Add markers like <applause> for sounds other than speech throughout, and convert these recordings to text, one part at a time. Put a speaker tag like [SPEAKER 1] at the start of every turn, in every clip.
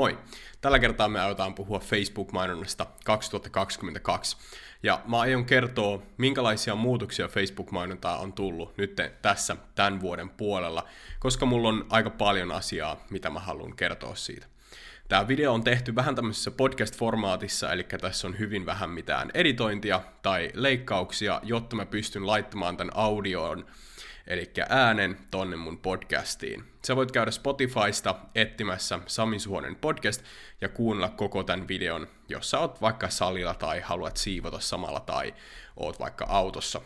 [SPEAKER 1] Moi! Tällä kertaa me aiotaan puhua Facebook-mainonnasta 2022. Ja mä aion kertoa, minkälaisia muutoksia Facebook-mainontaa on tullut nyt tässä tämän vuoden puolella, koska mulla on aika paljon asiaa, mitä mä haluan kertoa siitä. Tämä video on tehty vähän tämmöisessä podcast-formaatissa, eli tässä on hyvin vähän mitään editointia tai leikkauksia, jotta mä pystyn laittamaan tämän audioon eli äänen tonne mun podcastiin. Sä voit käydä Spotifysta etsimässä Sami Suhonen podcast ja kuunnella koko tämän videon, jos sä oot vaikka salilla tai haluat siivota samalla tai oot vaikka autossa.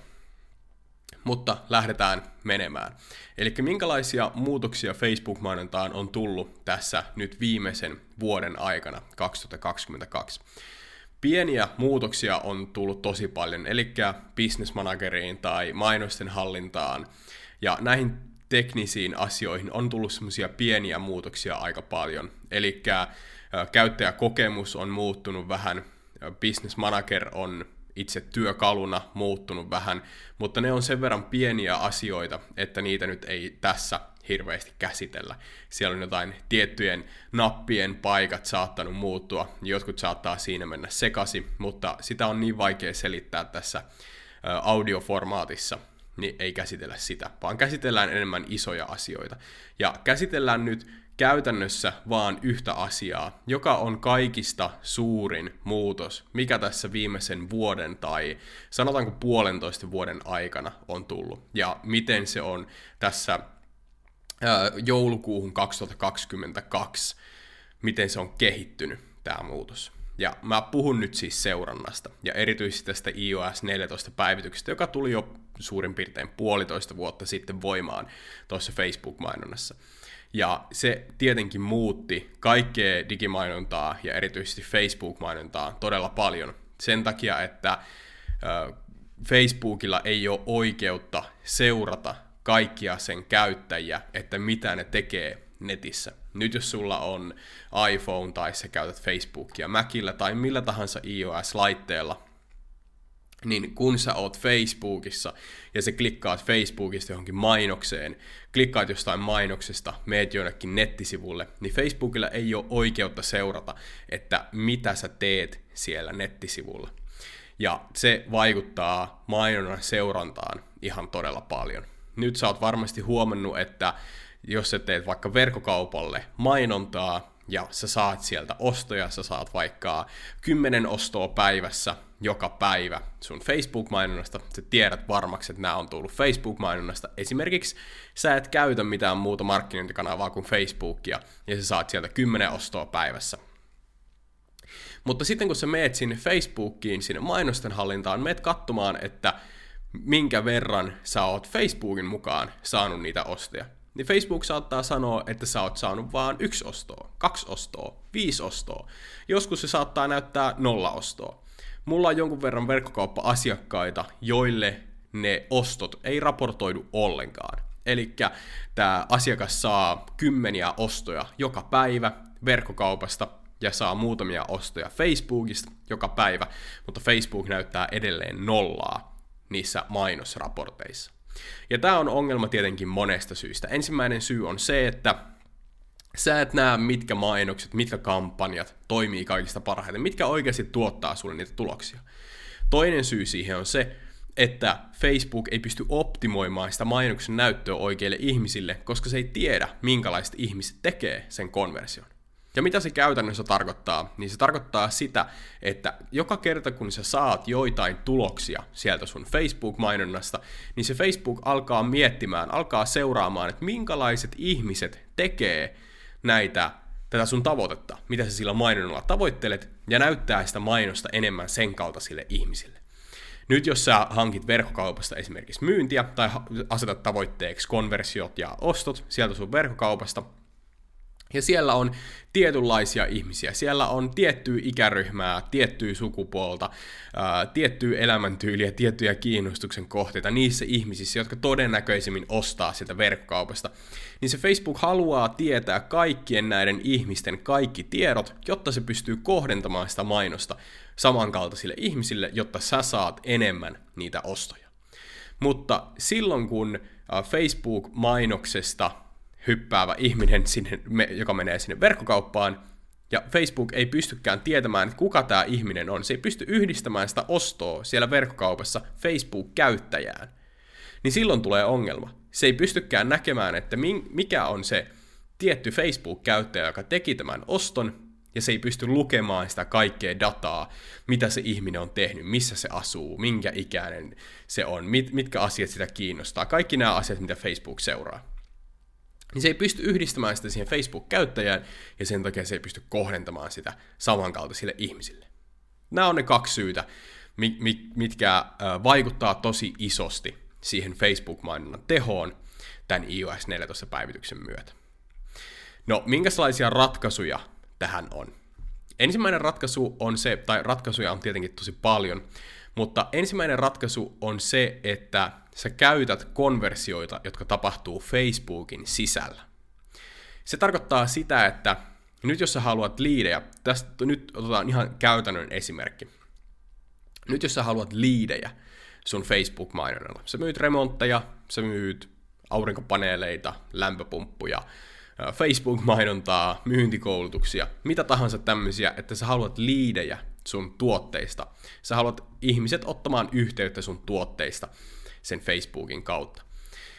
[SPEAKER 1] Mutta lähdetään menemään. Eli minkälaisia muutoksia Facebook-mainontaan on tullut tässä nyt viimeisen vuoden aikana 2022? Pieniä muutoksia on tullut tosi paljon, eli business manageriin tai mainosten hallintaan, ja näihin teknisiin asioihin on tullut semmoisia pieniä muutoksia aika paljon. Eli käyttäjäkokemus on muuttunut vähän, business manager on itse työkaluna muuttunut vähän, mutta ne on sen verran pieniä asioita, että niitä nyt ei tässä hirveästi käsitellä. Siellä on jotain tiettyjen nappien paikat saattanut muuttua, jotkut saattaa siinä mennä sekasi, mutta sitä on niin vaikea selittää tässä audioformaatissa, niin ei käsitellä sitä, vaan käsitellään enemmän isoja asioita. Ja käsitellään nyt käytännössä vaan yhtä asiaa, joka on kaikista suurin muutos, mikä tässä viimeisen vuoden tai sanotaanko puolentoista vuoden aikana on tullut. Ja miten se on tässä joulukuuhun 2022, miten se on kehittynyt tämä muutos. Ja mä puhun nyt siis seurannasta, ja erityisesti tästä iOS 14 päivityksestä, joka tuli jo suurin piirtein puolitoista vuotta sitten voimaan tuossa Facebook-mainonnassa. Ja se tietenkin muutti kaikkea digimainontaa ja erityisesti Facebook-mainontaa todella paljon. Sen takia, että Facebookilla ei ole oikeutta seurata kaikkia sen käyttäjiä, että mitä ne tekee netissä. Nyt jos sulla on iPhone tai sä käytät Facebookia Macillä tai millä tahansa iOS-laitteella, niin kun sä oot Facebookissa ja sä klikkaat Facebookista johonkin mainokseen, klikkaat jostain mainoksesta, meet jonnekin nettisivulle, niin Facebookilla ei ole oikeutta seurata, että mitä sä teet siellä nettisivulla. Ja se vaikuttaa mainonnan seurantaan ihan todella paljon. Nyt sä oot varmasti huomannut, että jos sä teet vaikka verkkokaupalle mainontaa ja sä saat sieltä ostoja, sä saat vaikka 10 ostoa päivässä joka päivä sun Facebook-mainonnasta, sä tiedät varmaksi, että nämä on tullut Facebook-mainonnasta. Esimerkiksi sä et käytä mitään muuta markkinointikanavaa kuin Facebookia ja sä saat sieltä 10 ostoa päivässä. Mutta sitten kun sä meet sinne Facebookiin, sinne mainosten hallintaan, meet katsomaan, että minkä verran sä oot Facebookin mukaan saanut niitä ostoja. Niin Facebook saattaa sanoa, että sä oot saanut vaan yksi ostoa, kaksi ostoa, viisi ostoa. Joskus se saattaa näyttää nolla ostoa. Mulla on jonkun verran verkkokauppa-asiakkaita, joille ne ostot ei raportoidu ollenkaan. Eli tämä asiakas saa kymmeniä ostoja joka päivä verkkokaupasta ja saa muutamia ostoja Facebookista joka päivä, mutta Facebook näyttää edelleen nollaa niissä mainosraporteissa. Ja tämä on ongelma tietenkin monesta syystä. Ensimmäinen syy on se, että sä et näe, mitkä mainokset, mitkä kampanjat toimii kaikista parhaiten, mitkä oikeasti tuottaa sulle niitä tuloksia. Toinen syy siihen on se, että Facebook ei pysty optimoimaan sitä mainoksen näyttöä oikeille ihmisille, koska se ei tiedä, minkälaiset ihmiset tekee sen konversion. Ja mitä se käytännössä tarkoittaa? Niin se tarkoittaa sitä, että joka kerta kun sä saat joitain tuloksia sieltä sun Facebook-mainonnasta, niin se Facebook alkaa miettimään, alkaa seuraamaan, että minkälaiset ihmiset tekee näitä tätä sun tavoitetta, mitä sä sillä mainonnalla tavoittelet, ja näyttää sitä mainosta enemmän sen kaltaisille ihmisille. Nyt jos sä hankit verkkokaupasta esimerkiksi myyntiä tai asetat tavoitteeksi konversiot ja ostot sieltä sun verkkokaupasta, ja siellä on tietynlaisia ihmisiä. Siellä on tiettyä ikäryhmää, tiettyä sukupuolta, ää, tiettyä elämäntyyliä, tiettyjä kiinnostuksen kohteita niissä ihmisissä, jotka todennäköisemmin ostaa sitä verkkokaupasta. Niin se Facebook haluaa tietää kaikkien näiden ihmisten kaikki tiedot, jotta se pystyy kohdentamaan sitä mainosta samankaltaisille ihmisille, jotta sä saat enemmän niitä ostoja. Mutta silloin kun Facebook-mainoksesta hyppäävä ihminen, sinne, joka menee sinne verkkokauppaan, ja Facebook ei pystykään tietämään, että kuka tämä ihminen on. Se ei pysty yhdistämään sitä ostoa siellä verkkokaupassa Facebook-käyttäjään. Niin silloin tulee ongelma. Se ei pystykään näkemään, että mikä on se tietty Facebook-käyttäjä, joka teki tämän oston, ja se ei pysty lukemaan sitä kaikkea dataa, mitä se ihminen on tehnyt, missä se asuu, minkä ikäinen se on, mit, mitkä asiat sitä kiinnostaa, kaikki nämä asiat, mitä Facebook seuraa. Niin se ei pysty yhdistämään sitä siihen Facebook-käyttäjään, ja sen takia se ei pysty kohdentamaan sitä samankaltaisille ihmisille. Nämä on ne kaksi syytä, mitkä vaikuttaa tosi isosti siihen Facebook-mainonnan tehoon tämän iOS 14 päivityksen myötä. No, minkälaisia ratkaisuja tähän on? Ensimmäinen ratkaisu on se, tai ratkaisuja on tietenkin tosi paljon, mutta ensimmäinen ratkaisu on se, että sä käytät konversioita, jotka tapahtuu Facebookin sisällä. Se tarkoittaa sitä, että nyt jos sä haluat liidejä, tästä nyt otetaan ihan käytännön esimerkki. Nyt jos sä haluat liidejä sun Facebook-mainonnalla, sä myyt remontteja, sä myyt aurinkopaneeleita, lämpöpumppuja, Facebook-mainontaa, myyntikoulutuksia, mitä tahansa tämmöisiä, että sä haluat liidejä sun tuotteista. Sä haluat ihmiset ottamaan yhteyttä sun tuotteista sen Facebookin kautta.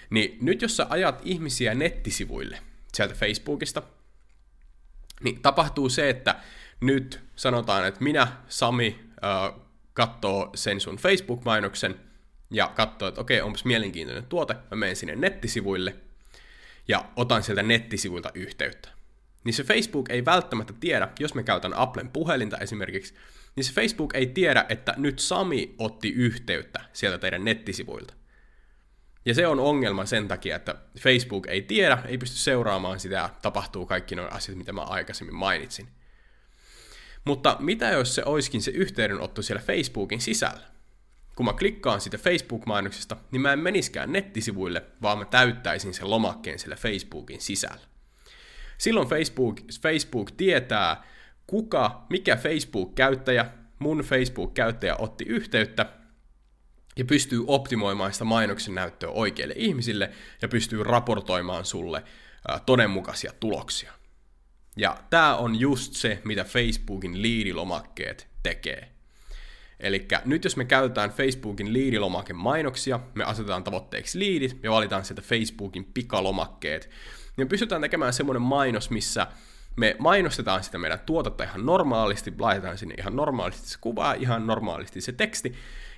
[SPEAKER 1] Niin nyt jos sä ajat ihmisiä nettisivuille sieltä Facebookista, niin tapahtuu se, että nyt sanotaan, että minä, Sami, katsoo sen sun Facebook-mainoksen ja katsoo, että okei, onpas mielenkiintoinen tuote, mä menen sinne nettisivuille ja otan sieltä nettisivuilta yhteyttä. Niin se Facebook ei välttämättä tiedä, jos me käytän Applen puhelinta esimerkiksi, niin se Facebook ei tiedä, että nyt Sami otti yhteyttä sieltä teidän nettisivuilta. Ja se on ongelma sen takia, että Facebook ei tiedä, ei pysty seuraamaan sitä, tapahtuu kaikki nuo asiat, mitä mä aikaisemmin mainitsin. Mutta mitä jos se olisikin se yhteydenotto siellä Facebookin sisällä? Kun mä klikkaan sitä Facebook-mainoksesta, niin mä en meniskään nettisivuille, vaan mä täyttäisin sen lomakkeen siellä Facebookin sisällä. Silloin Facebook, Facebook tietää, kuka, mikä Facebook-käyttäjä, mun Facebook-käyttäjä otti yhteyttä, ja pystyy optimoimaan sitä mainoksen näyttöä oikeille ihmisille, ja pystyy raportoimaan sulle todenmukaisia tuloksia. Ja tämä on just se, mitä Facebookin liidilomakkeet tekee. Eli nyt jos me käytetään Facebookin liidilomake mainoksia, me asetetaan tavoitteeksi liidit ja valitaan sieltä Facebookin pikalomakkeet, niin pystytään tekemään semmoinen mainos, missä me mainostetaan sitä meidän tuotetta ihan normaalisti, laitetaan sinne ihan normaalisti se kuva, ihan normaalisti se teksti,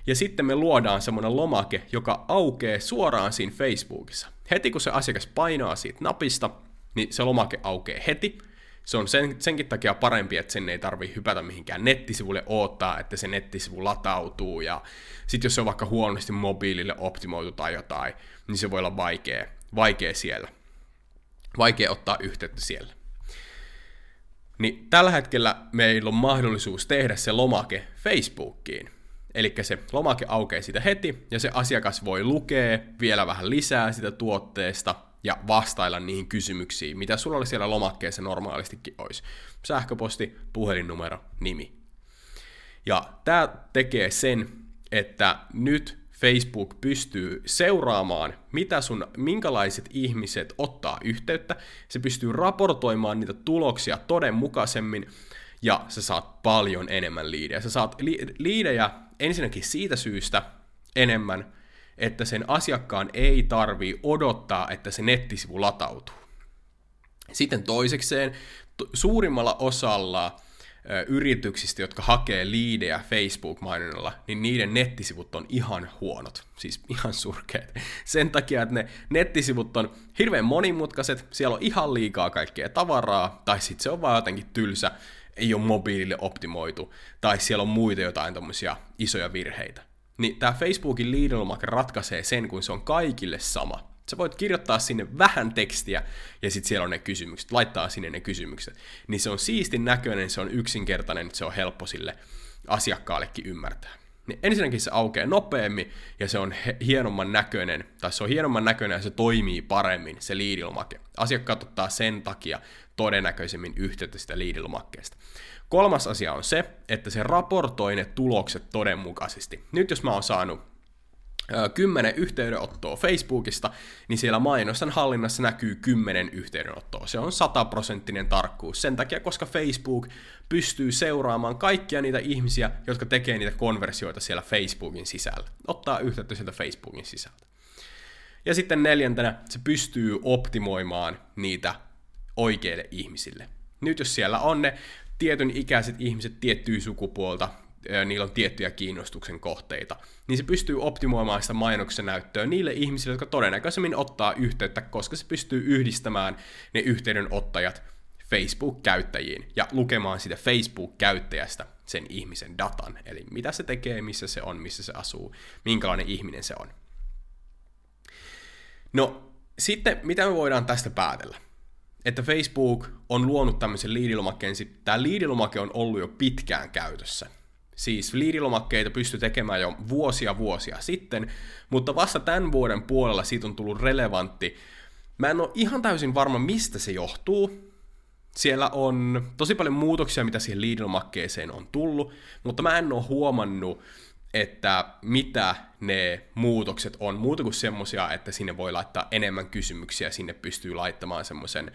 [SPEAKER 1] ja sitten me luodaan semmoinen lomake, joka aukeaa suoraan siinä Facebookissa. Heti kun se asiakas painaa siitä napista, niin se lomake aukeaa heti, se on sen, senkin takia parempi, että sen ei tarvi hypätä mihinkään nettisivulle odottaa, että se nettisivu latautuu ja sitten jos se on vaikka huonosti mobiilille optimoitu tai jotain, niin se voi olla vaikea, vaikea siellä. Vaikea ottaa yhteyttä siellä. Niin tällä hetkellä meillä on mahdollisuus tehdä se lomake Facebookiin. Eli se lomake aukeaa sitä heti, ja se asiakas voi lukea vielä vähän lisää sitä tuotteesta, ja vastailla niihin kysymyksiin, mitä sulla oli siellä lomakkeessa normaalistikin olisi. Sähköposti, puhelinnumero, nimi. Ja tämä tekee sen, että nyt Facebook pystyy seuraamaan, mitä sun, minkälaiset ihmiset ottaa yhteyttä, se pystyy raportoimaan niitä tuloksia todenmukaisemmin, ja sä saat paljon enemmän liidejä. Sä saat li- liidejä ensinnäkin siitä syystä enemmän, että sen asiakkaan ei tarvii odottaa, että se nettisivu latautuu. Sitten toisekseen, suurimmalla osalla yrityksistä, jotka hakee liidejä Facebook-mainonnalla, niin niiden nettisivut on ihan huonot, siis ihan surkeat. Sen takia, että ne nettisivut on hirveän monimutkaiset, siellä on ihan liikaa kaikkea tavaraa, tai sitten se on vaan jotenkin tylsä, ei ole mobiilille optimoitu, tai siellä on muita jotain tommosia isoja virheitä. Niin tämä Facebookin liidelomake ratkaisee sen, kun se on kaikille sama. Sä voit kirjoittaa sinne vähän tekstiä ja sitten siellä on ne kysymykset, laittaa sinne ne kysymykset. Niin se on siistin näköinen, se on yksinkertainen, se on helppo sille asiakkaallekin ymmärtää. Niin ensinnäkin se aukeaa nopeammin ja se on hienomman näköinen, tai se on hienomman näköinen ja se toimii paremmin, se liidilomake. Asiakkaat ottaa sen takia todennäköisemmin yhteyttä sitä liidilomakkeesta. Kolmas asia on se, että se raportoi ne tulokset todenmukaisesti. Nyt jos mä oon saanut kymmenen yhteydenottoa Facebookista, niin siellä mainosten hallinnassa näkyy kymmenen yhteydenottoa. Se on sataprosenttinen tarkkuus. Sen takia, koska Facebook pystyy seuraamaan kaikkia niitä ihmisiä, jotka tekee niitä konversioita siellä Facebookin sisällä. Ottaa yhteyttä sieltä Facebookin sisältä. Ja sitten neljäntenä, se pystyy optimoimaan niitä oikeille ihmisille. Nyt jos siellä on ne tietyn ikäiset ihmiset tiettyä sukupuolta, niillä on tiettyjä kiinnostuksen kohteita, niin se pystyy optimoimaan sitä mainoksen näyttöä niille ihmisille, jotka todennäköisemmin ottaa yhteyttä, koska se pystyy yhdistämään ne yhteydenottajat Facebook-käyttäjiin ja lukemaan sitä Facebook-käyttäjästä sen ihmisen datan, eli mitä se tekee, missä se on, missä se asuu, minkälainen ihminen se on. No, sitten mitä me voidaan tästä päätellä? Että Facebook on luonut tämmöisen liidilomakkeen, tämä liidilomake on ollut jo pitkään käytössä. Siis liidilomakkeita pystyi tekemään jo vuosia vuosia sitten, mutta vasta tämän vuoden puolella siitä on tullut relevantti. Mä en ole ihan täysin varma, mistä se johtuu. Siellä on tosi paljon muutoksia, mitä siihen liidilomakkeeseen on tullut, mutta mä en ole huomannut, että mitä ne muutokset on, muuta kuin semmosia, että sinne voi laittaa enemmän kysymyksiä, sinne pystyy laittamaan semmoisen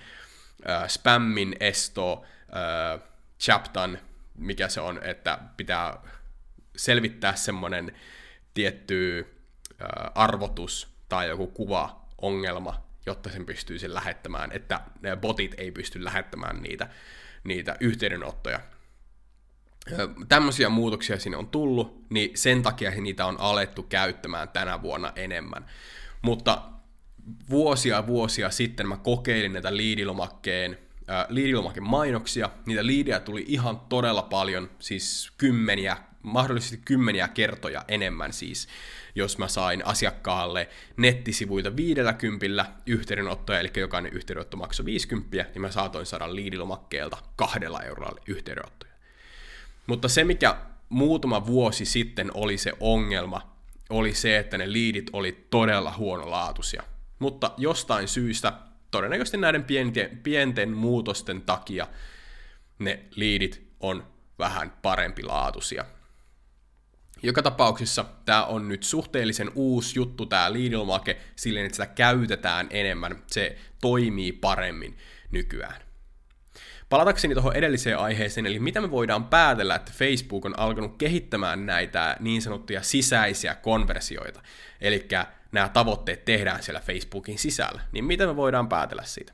[SPEAKER 1] äh, spammin esto, äh, chaptan mikä se on, että pitää selvittää semmoinen tietty arvotus tai joku kuva ongelma, jotta sen pystyy lähettämään, että botit ei pysty lähettämään niitä, niitä yhteydenottoja. Tämmöisiä muutoksia sinne on tullut, niin sen takia niitä on alettu käyttämään tänä vuonna enemmän. Mutta vuosia vuosia sitten mä kokeilin näitä liidilomakkeen liidilomakin mainoksia. Niitä liidejä tuli ihan todella paljon, siis kymmeniä, mahdollisesti kymmeniä kertoja enemmän siis, jos mä sain asiakkaalle nettisivuita 50 yhteydenottoja, eli jokainen yhteydenotto maksoi 50, niin mä saatoin saada liidilomakkeelta kahdella eurolla yhteydenottoja. Mutta se, mikä muutama vuosi sitten oli se ongelma, oli se, että ne liidit oli todella huonolaatuisia. Mutta jostain syystä todennäköisesti näiden pienten, pienten muutosten takia ne liidit on vähän parempi laatuisia. Joka tapauksessa tämä on nyt suhteellisen uusi juttu, tämä liidilmake, silleen, että sitä käytetään enemmän, se toimii paremmin nykyään. Palatakseni tuohon edelliseen aiheeseen, eli mitä me voidaan päätellä, että Facebook on alkanut kehittämään näitä niin sanottuja sisäisiä konversioita. Eli nämä tavoitteet tehdään siellä Facebookin sisällä, niin mitä me voidaan päätellä siitä?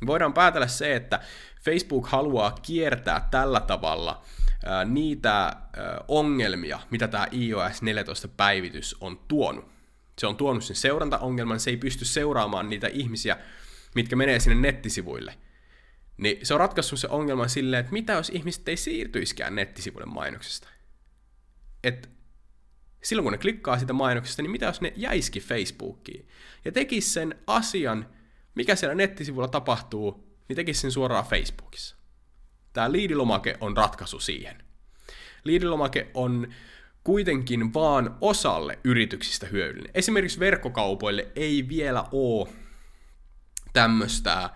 [SPEAKER 1] Me voidaan päätellä se, että Facebook haluaa kiertää tällä tavalla niitä ongelmia, mitä tämä iOS 14 päivitys on tuonut. Se on tuonut sen seurantaongelman, se ei pysty seuraamaan niitä ihmisiä, mitkä menee sinne nettisivuille. Niin se on ratkaissut se ongelman silleen, että mitä jos ihmiset ei siirtyiskään nettisivuille mainoksesta? Että silloin kun ne klikkaa sitä mainoksesta, niin mitä jos ne jäiski Facebookiin ja tekisi sen asian, mikä siellä nettisivulla tapahtuu, niin tekisi sen suoraan Facebookissa. Tämä liidilomake on ratkaisu siihen. Liidilomake on kuitenkin vaan osalle yrityksistä hyödyllinen. Esimerkiksi verkkokaupoille ei vielä ole tämmöistä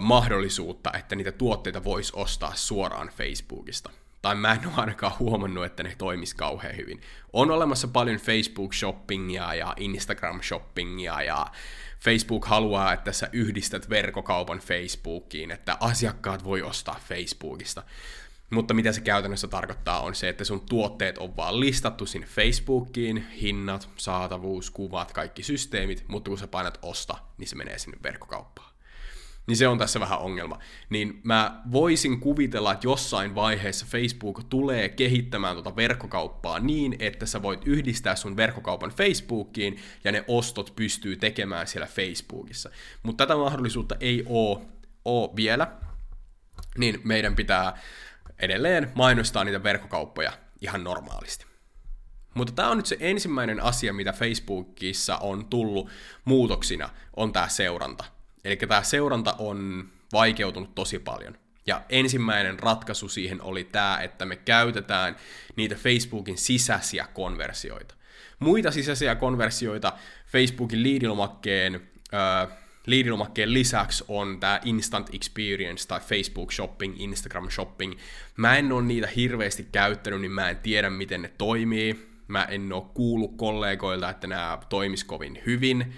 [SPEAKER 1] mahdollisuutta, että niitä tuotteita voisi ostaa suoraan Facebookista tai mä en ole ainakaan huomannut, että ne toimis kauhean hyvin. On olemassa paljon Facebook-shoppingia ja Instagram-shoppingia ja Facebook haluaa, että sä yhdistät verkkokaupan Facebookiin, että asiakkaat voi ostaa Facebookista. Mutta mitä se käytännössä tarkoittaa on se, että sun tuotteet on vaan listattu sinne Facebookiin, hinnat, saatavuus, kuvat, kaikki systeemit, mutta kun sä painat osta, niin se menee sinne verkkokauppaan. Niin se on tässä vähän ongelma. Niin mä voisin kuvitella, että jossain vaiheessa Facebook tulee kehittämään tuota verkkokauppaa niin, että sä voit yhdistää sun verkkokaupan Facebookiin ja ne ostot pystyy tekemään siellä Facebookissa. Mutta tätä mahdollisuutta ei oo, oo vielä, niin meidän pitää edelleen mainostaa niitä verkkokauppoja ihan normaalisti. Mutta tämä on nyt se ensimmäinen asia, mitä Facebookissa on tullut muutoksina, on tämä seuranta. Eli tämä seuranta on vaikeutunut tosi paljon. Ja ensimmäinen ratkaisu siihen oli tämä, että me käytetään niitä Facebookin sisäisiä konversioita. Muita sisäisiä konversioita Facebookin liidilomakkeen, äh, liidilomakkeen lisäksi on tämä Instant Experience tai Facebook Shopping, Instagram Shopping. Mä en ole niitä hirveästi käyttänyt, niin mä en tiedä miten ne toimii mä en oo kuullut kollegoilta, että nämä toimis kovin hyvin,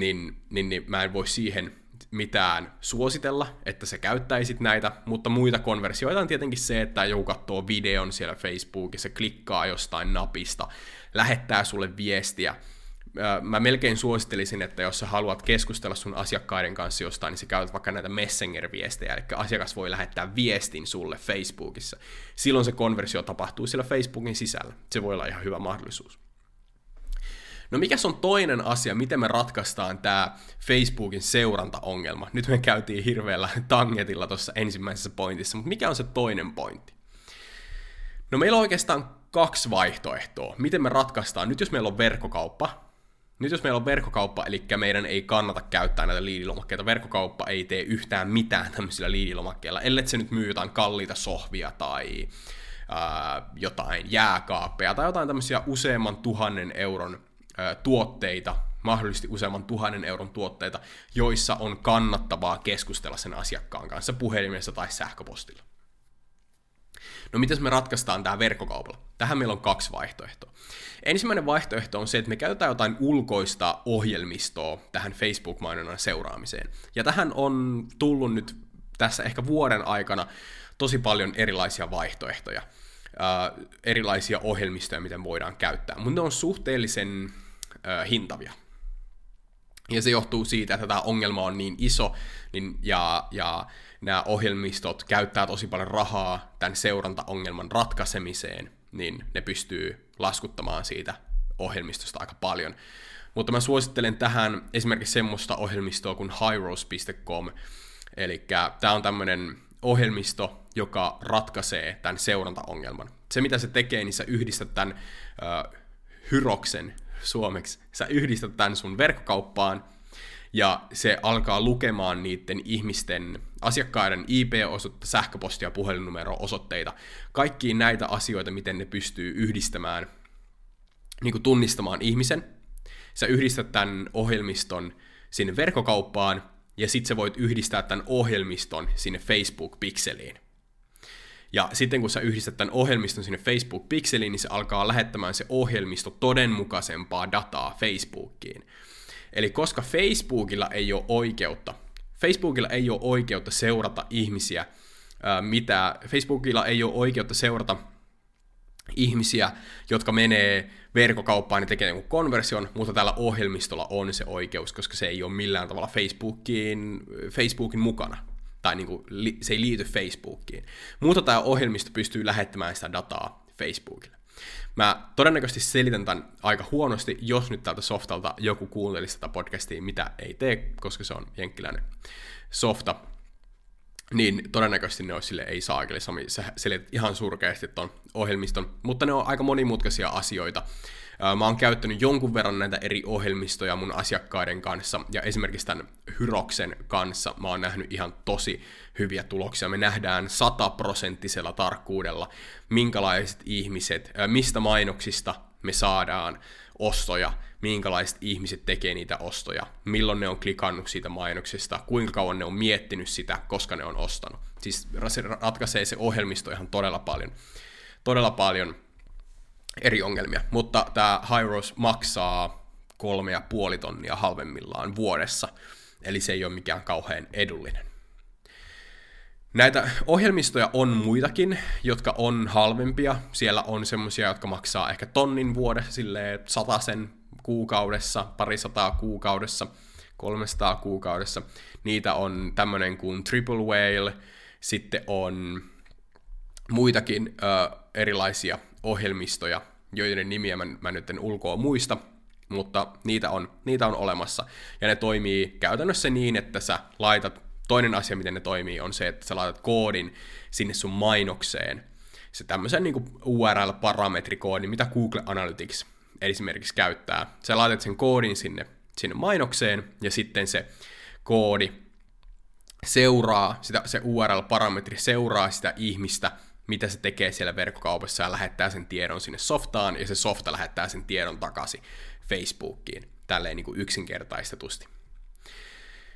[SPEAKER 1] niin, niin, niin mä en voi siihen mitään suositella, että sä käyttäisit näitä, mutta muita konversioita on tietenkin se, että joku katsoo videon siellä Facebookissa, klikkaa jostain napista, lähettää sulle viestiä, mä melkein suosittelisin, että jos sä haluat keskustella sun asiakkaiden kanssa jostain, niin sä käytät vaikka näitä Messenger-viestejä, eli asiakas voi lähettää viestin sulle Facebookissa. Silloin se konversio tapahtuu siellä Facebookin sisällä. Se voi olla ihan hyvä mahdollisuus. No mikä on toinen asia, miten me ratkaistaan tämä Facebookin seurantaongelma? Nyt me käytiin hirveällä tangetilla tuossa ensimmäisessä pointissa, mutta mikä on se toinen pointti? No meillä on oikeastaan kaksi vaihtoehtoa. Miten me ratkaistaan? Nyt jos meillä on verkkokauppa, nyt jos meillä on verkkokauppa, eli meidän ei kannata käyttää näitä liidilomakkeita, verkkokauppa ei tee yhtään mitään tämmöisillä liidilomakkeilla, ellei se nyt myy jotain kalliita sohvia tai ää, jotain jääkaappeja tai jotain tämmöisiä useamman tuhannen euron tuotteita, mahdollisesti useamman tuhannen euron tuotteita, joissa on kannattavaa keskustella sen asiakkaan kanssa puhelimessa tai sähköpostilla. No miten me ratkaistaan tämä verkkokaupalla? Tähän meillä on kaksi vaihtoehtoa. Ensimmäinen vaihtoehto on se, että me käytetään jotain ulkoista ohjelmistoa tähän Facebook-mainonnan seuraamiseen. Ja tähän on tullut nyt tässä ehkä vuoden aikana tosi paljon erilaisia vaihtoehtoja, erilaisia ohjelmistoja, miten voidaan käyttää, mutta ne on suhteellisen hintavia. Ja se johtuu siitä, että tämä ongelma on niin iso, niin, ja, ja nämä ohjelmistot käyttää tosi paljon rahaa tämän seurantaongelman ratkaisemiseen, niin ne pystyy laskuttamaan siitä ohjelmistosta aika paljon. Mutta mä suosittelen tähän esimerkiksi semmoista ohjelmistoa kuin hyros.com, eli tämä on tämmöinen ohjelmisto, joka ratkaisee tämän seurantaongelman. Se mitä se tekee, niin sä yhdistät tämän äh, hyroksen suomeksi, sä yhdistät tämän sun verkkokauppaan, ja se alkaa lukemaan niiden ihmisten, asiakkaiden IP-osoitetta, sähköpostia, puhelinnumero, osoitteita, kaikkiin näitä asioita, miten ne pystyy yhdistämään, niin kuin tunnistamaan ihmisen. Sä yhdistät tämän ohjelmiston sinne verkkokauppaan, ja sitten sä voit yhdistää tämän ohjelmiston sinne Facebook-pikseliin. Ja sitten kun sä yhdistät tämän ohjelmiston sinne Facebook-pikseliin, niin se alkaa lähettämään se ohjelmisto todenmukaisempaa dataa Facebookiin. Eli koska Facebookilla ei ole oikeutta, Facebookilla ei ole oikeutta seurata ihmisiä, mitä, Facebookilla ei ole oikeutta seurata ihmisiä, jotka menee verkkokauppaan ja tekee jonkun konversion, mutta tällä ohjelmistolla on se oikeus, koska se ei ole millään tavalla Facebookin, Facebookin mukana. Tai niin kuin, se ei liity Facebookiin. Mutta tämä ohjelmisto pystyy lähettämään sitä dataa Facebookille. Mä todennäköisesti selitän tämän aika huonosti, jos nyt tältä softalta joku kuuntelisi tätä podcastia, mitä ei tee, koska se on jenkkiläinen softa, niin todennäköisesti ne olisi sille ei saa, eli Sami, sä ihan surkeasti ton ohjelmiston, mutta ne on aika monimutkaisia asioita, Mä oon käyttänyt jonkun verran näitä eri ohjelmistoja mun asiakkaiden kanssa, ja esimerkiksi tämän Hyroksen kanssa mä oon nähnyt ihan tosi hyviä tuloksia. Me nähdään sataprosenttisella tarkkuudella, minkälaiset ihmiset, mistä mainoksista me saadaan ostoja, minkälaiset ihmiset tekee niitä ostoja, milloin ne on klikannut siitä mainoksesta, kuinka kauan ne on miettinyt sitä, koska ne on ostanut. Siis se ratkaisee se ohjelmisto ihan todella paljon, todella paljon eri ongelmia, mutta tämä Hyros maksaa kolme ja puoli tonnia halvemmillaan vuodessa, eli se ei ole mikään kauhean edullinen. Näitä ohjelmistoja on muitakin, jotka on halvempia. Siellä on semmoisia, jotka maksaa ehkä tonnin vuodessa, silleen sen kuukaudessa, parisataa kuukaudessa, 300 kuukaudessa. Niitä on tämmöinen kuin Triple Whale, sitten on muitakin ö, erilaisia ohjelmistoja, joiden nimiä mä, mä nyt en ulkoa muista, mutta niitä on, niitä on olemassa. Ja ne toimii käytännössä niin, että sä laitat, toinen asia, miten ne toimii, on se, että sä laitat koodin sinne sun mainokseen. Se tämmöisen niin URL-parametrikoodin, mitä Google Analytics esimerkiksi käyttää. Sä laitat sen koodin sinne, sinne mainokseen, ja sitten se koodi seuraa, sitä, se URL-parametri seuraa sitä ihmistä, mitä se tekee siellä verkkokaupassa ja lähettää sen tiedon sinne softaan, ja se softa lähettää sen tiedon takaisin Facebookiin, tälleen niin kuin yksinkertaistetusti.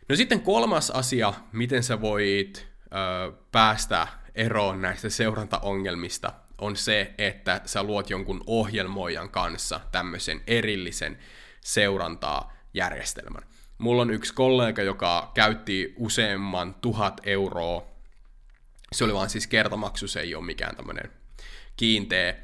[SPEAKER 1] No sitten kolmas asia, miten sä voit ö, päästä eroon näistä seurantaongelmista on se, että sä luot jonkun ohjelmoijan kanssa tämmöisen erillisen seurantaa järjestelmän. Mulla on yksi kollega, joka käytti useamman tuhat euroa. Se oli vaan siis kertamaksu, se ei ole mikään tämmöinen kiinteä,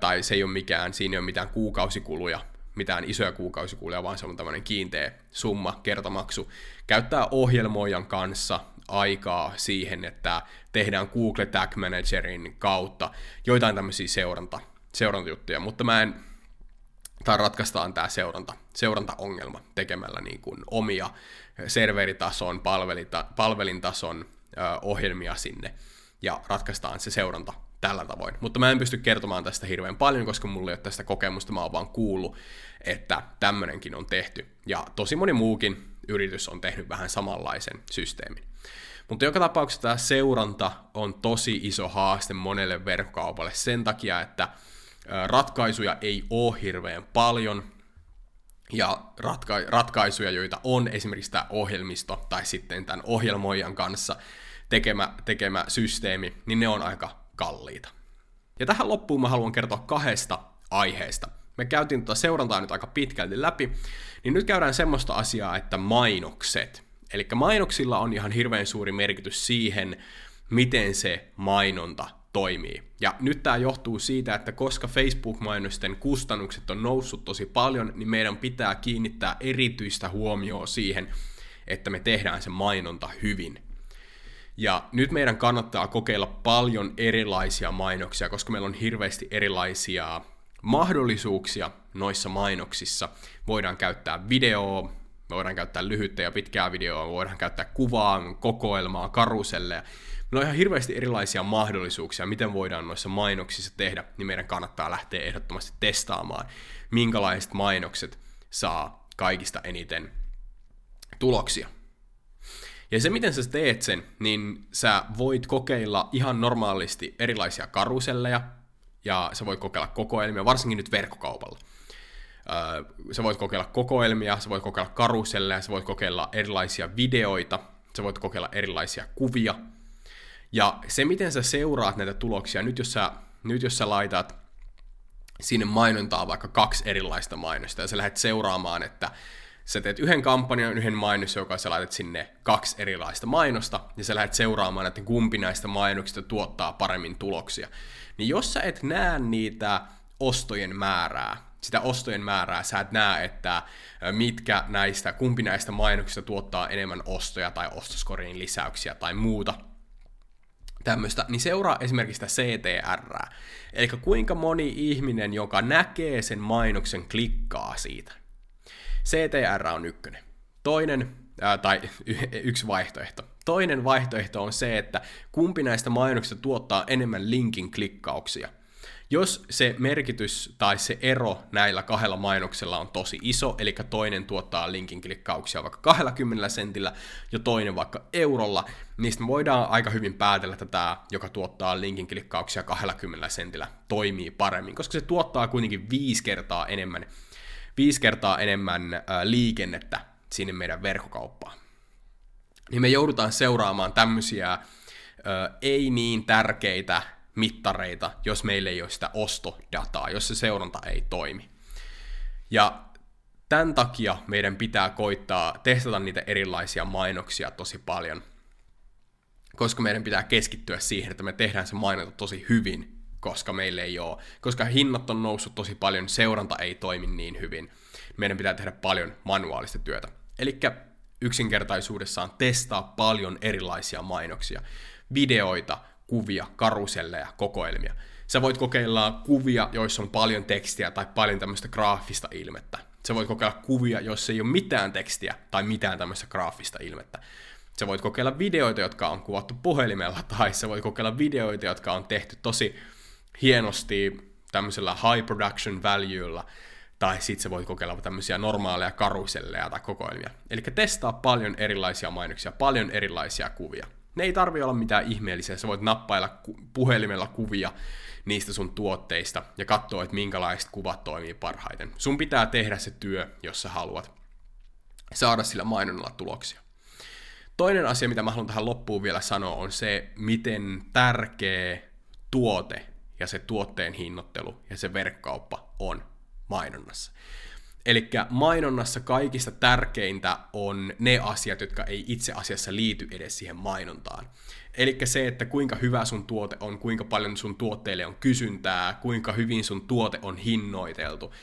[SPEAKER 1] tai se ei ole mikään, siinä ei ole mitään kuukausikuluja, mitään isoja kuukausikuluja, vaan se on tämmöinen kiinteä summa, kertamaksu. Käyttää ohjelmoijan kanssa aikaa siihen, että tehdään Google Tag Managerin kautta joitain tämmöisiä seuranta, seurantajuttuja, mutta mä en, tai ratkaistaan tämä seuranta, seurantaongelma tekemällä niin kuin omia serveritason, palvelita, palvelintason ö, ohjelmia sinne, ja ratkaistaan se seuranta tällä tavoin. Mutta mä en pysty kertomaan tästä hirveän paljon, koska mulla ei ole tästä kokemusta, mä oon vaan kuullut, että tämmönenkin on tehty. Ja tosi moni muukin yritys on tehnyt vähän samanlaisen systeemin. Mutta joka tapauksessa tämä seuranta on tosi iso haaste monelle verkkokaupalle sen takia, että ratkaisuja ei ole hirveän paljon, ja ratka- ratkaisuja, joita on esimerkiksi tämä ohjelmisto tai sitten tämän ohjelmoijan kanssa tekemä, tekemä systeemi, niin ne on aika kalliita. Ja tähän loppuun mä haluan kertoa kahdesta aiheesta. Me käytiin tuota seurantaa nyt aika pitkälti läpi, niin nyt käydään semmoista asiaa, että mainokset. Eli mainoksilla on ihan hirveän suuri merkitys siihen, miten se mainonta toimii. Ja nyt tämä johtuu siitä, että koska Facebook-mainosten kustannukset on noussut tosi paljon, niin meidän pitää kiinnittää erityistä huomioon siihen, että me tehdään se mainonta hyvin. Ja nyt meidän kannattaa kokeilla paljon erilaisia mainoksia, koska meillä on hirveästi erilaisia mahdollisuuksia noissa mainoksissa. Voidaan käyttää videoa, voidaan käyttää lyhyttä ja pitkää videoa, voidaan käyttää kuvaa, kokoelmaa, karuselleja. Meillä on ihan hirveästi erilaisia mahdollisuuksia, miten voidaan noissa mainoksissa tehdä, niin meidän kannattaa lähteä ehdottomasti testaamaan, minkälaiset mainokset saa kaikista eniten tuloksia. Ja se, miten sä teet sen, niin sä voit kokeilla ihan normaalisti erilaisia karuselleja, ja sä voit kokeilla kokoelmia, varsinkin nyt verkkokaupalla. Sä voit kokeilla kokoelmia, sä voit kokeilla karuselleja, sä voit kokeilla erilaisia videoita, sä voit kokeilla erilaisia kuvia. Ja se, miten sä seuraat näitä tuloksia, nyt jos sä, nyt jos sä laitat sinne mainontaa vaikka kaksi erilaista mainosta, ja sä lähdet seuraamaan, että sä teet yhden kampanjan, yhden mainos, joka sä laitat sinne kaksi erilaista mainosta, ja sä lähdet seuraamaan, että kumpi näistä mainoksista tuottaa paremmin tuloksia. Niin jos sä et näe niitä ostojen määrää, sitä ostojen määrää, sä et näe, että mitkä näistä, kumpi näistä mainoksista tuottaa enemmän ostoja tai ostoskoriin lisäyksiä tai muuta, tämmöistä, niin seuraa esimerkiksi sitä CTR. Eli kuinka moni ihminen, joka näkee sen mainoksen, klikkaa siitä. CTR on ykkönen. Toinen, ää, tai y- yksi vaihtoehto. Toinen vaihtoehto on se, että kumpi näistä mainoksista tuottaa enemmän linkin klikkauksia. Jos se merkitys tai se ero näillä kahdella mainoksella on tosi iso, eli toinen tuottaa linkin klikkauksia vaikka 20 sentillä ja toinen vaikka eurolla, niin me voidaan aika hyvin päätellä, että tämä, joka tuottaa linkin klikkauksia 20 sentillä, toimii paremmin, koska se tuottaa kuitenkin viisi kertaa enemmän viisi kertaa enemmän liikennettä sinne meidän verkkokauppaan. Niin me joudutaan seuraamaan tämmöisiä ei niin tärkeitä mittareita, jos meillä ei ole sitä ostodataa, jos se seuranta ei toimi. Ja tämän takia meidän pitää koittaa testata niitä erilaisia mainoksia tosi paljon, koska meidän pitää keskittyä siihen, että me tehdään se mainonta tosi hyvin koska meille ei ole, koska hinnat on noussut tosi paljon, seuranta ei toimi niin hyvin. Meidän pitää tehdä paljon manuaalista työtä. Eli yksinkertaisuudessaan testaa paljon erilaisia mainoksia, videoita, kuvia, karuselleja, kokoelmia. Sä voit kokeilla kuvia, joissa on paljon tekstiä tai paljon tämmöistä graafista ilmettä. Sä voit kokeilla kuvia, joissa ei ole mitään tekstiä tai mitään tämmöistä graafista ilmettä. Sä voit kokeilla videoita, jotka on kuvattu puhelimella, <laughs> tai sä voit kokeilla videoita, jotka on tehty tosi hienosti tämmöisellä high production valuella, tai sitten sä voit kokeilla tämmöisiä normaaleja karuselleja tai kokoelmia. Eli testaa paljon erilaisia mainoksia, paljon erilaisia kuvia. Ne ei tarvi olla mitään ihmeellisiä, sä voit nappailla puhelimella kuvia niistä sun tuotteista ja katsoa, että minkälaiset kuvat toimii parhaiten. Sun pitää tehdä se työ, jos sä haluat saada sillä mainonnalla tuloksia. Toinen asia, mitä mä haluan tähän loppuun vielä sanoa, on se, miten tärkeä tuote ja se tuotteen hinnoittelu ja se verkkauppa on mainonnassa. Eli mainonnassa kaikista tärkeintä on ne asiat, jotka ei itse asiassa liity edes siihen mainontaan. Eli se, että kuinka hyvä sun tuote on, kuinka paljon sun tuotteille on kysyntää, kuinka hyvin sun tuote on hinnoiteltu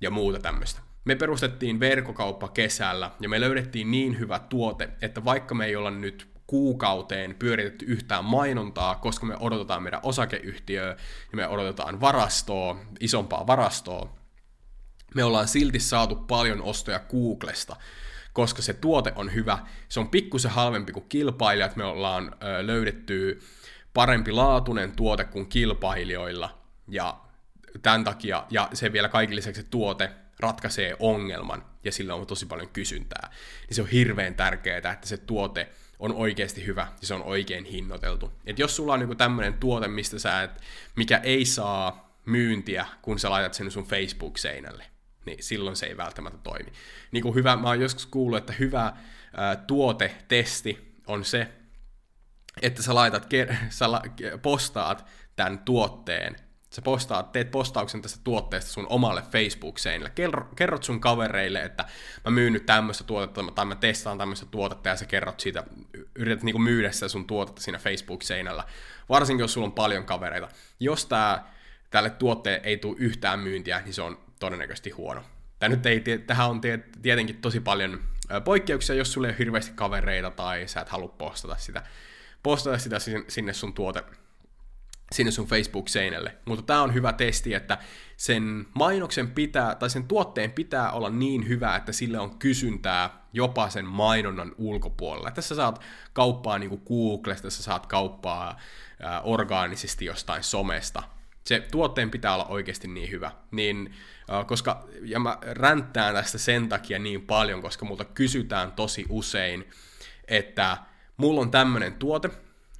[SPEAKER 1] ja muuta tämmöistä. Me perustettiin verkkokauppa kesällä ja me löydettiin niin hyvä tuote, että vaikka me ei olla nyt kuukauteen pyöritetty yhtään mainontaa, koska me odotetaan meidän osakeyhtiöä ja me odotetaan varastoa, isompaa varastoa, me ollaan silti saatu paljon ostoja Googlesta, koska se tuote on hyvä, se on pikkusen halvempi kuin kilpailijat, me ollaan löydetty parempi laatuinen tuote kuin kilpailijoilla, ja tämän takia, ja se vielä kaikille lisäksi se tuote ratkaisee ongelman, ja sillä on tosi paljon kysyntää, niin se on hirveän tärkeää, että se tuote on oikeasti hyvä ja se on oikein hinnoiteltu. Et jos sulla on niinku tämmöinen tuote, mistä sä et, mikä ei saa myyntiä, kun sä laitat sen sun Facebook-seinälle, niin silloin se ei välttämättä toimi. Niin kuin hyvä, mä oon joskus kuullut, että hyvä ää, tuotetesti on se, että sä laitat, <laughs> sä la, postaat tämän tuotteen, sä postaat, teet postauksen tästä tuotteesta sun omalle Facebook-seinille, kerrot sun kavereille, että mä myyn nyt tämmöistä tuotetta, tai mä testaan tämmöistä tuotetta, ja sä kerrot siitä, yrität niinku myydä sitä sun tuotetta siinä Facebook-seinällä, varsinkin jos sulla on paljon kavereita. Jos tää, tälle tuotteelle ei tule yhtään myyntiä, niin se on todennäköisesti huono. Tämä nyt ei, tähän on tietenkin tosi paljon poikkeuksia, jos sulle ei ole hirveästi kavereita tai sä et halua postata sitä, postata sitä sinne sun tuote, sinne sun Facebook-seinälle. Mutta tämä on hyvä testi, että sen mainoksen pitää, tai sen tuotteen pitää olla niin hyvä, että sille on kysyntää jopa sen mainonnan ulkopuolella. Tässä saat kauppaa niin Googlesta, tässä saat kauppaa ää, orgaanisesti jostain somesta, se tuotteen pitää olla oikeasti niin hyvä. Niin, koska, ja mä ränttään tästä sen takia niin paljon, koska multa kysytään tosi usein, että mulla on tämmöinen tuote,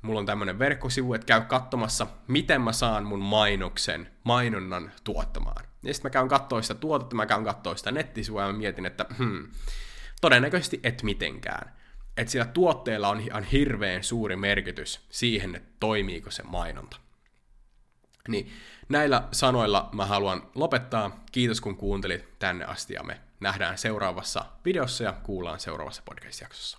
[SPEAKER 1] mulla on tämmöinen verkkosivu, että käy katsomassa, miten mä saan mun mainoksen, mainonnan tuottamaan. Ja sitten mä käyn katsoa sitä tuotetta, mä käyn katsoa sitä nettisivua ja mä mietin, että hmm, todennäköisesti et mitenkään. Että sillä tuotteella on ihan hirveän suuri merkitys siihen, että toimiiko se mainonta. Niin näillä sanoilla mä haluan lopettaa. Kiitos kun kuuntelit tänne asti ja me nähdään seuraavassa videossa ja kuullaan seuraavassa podcast-jaksossa.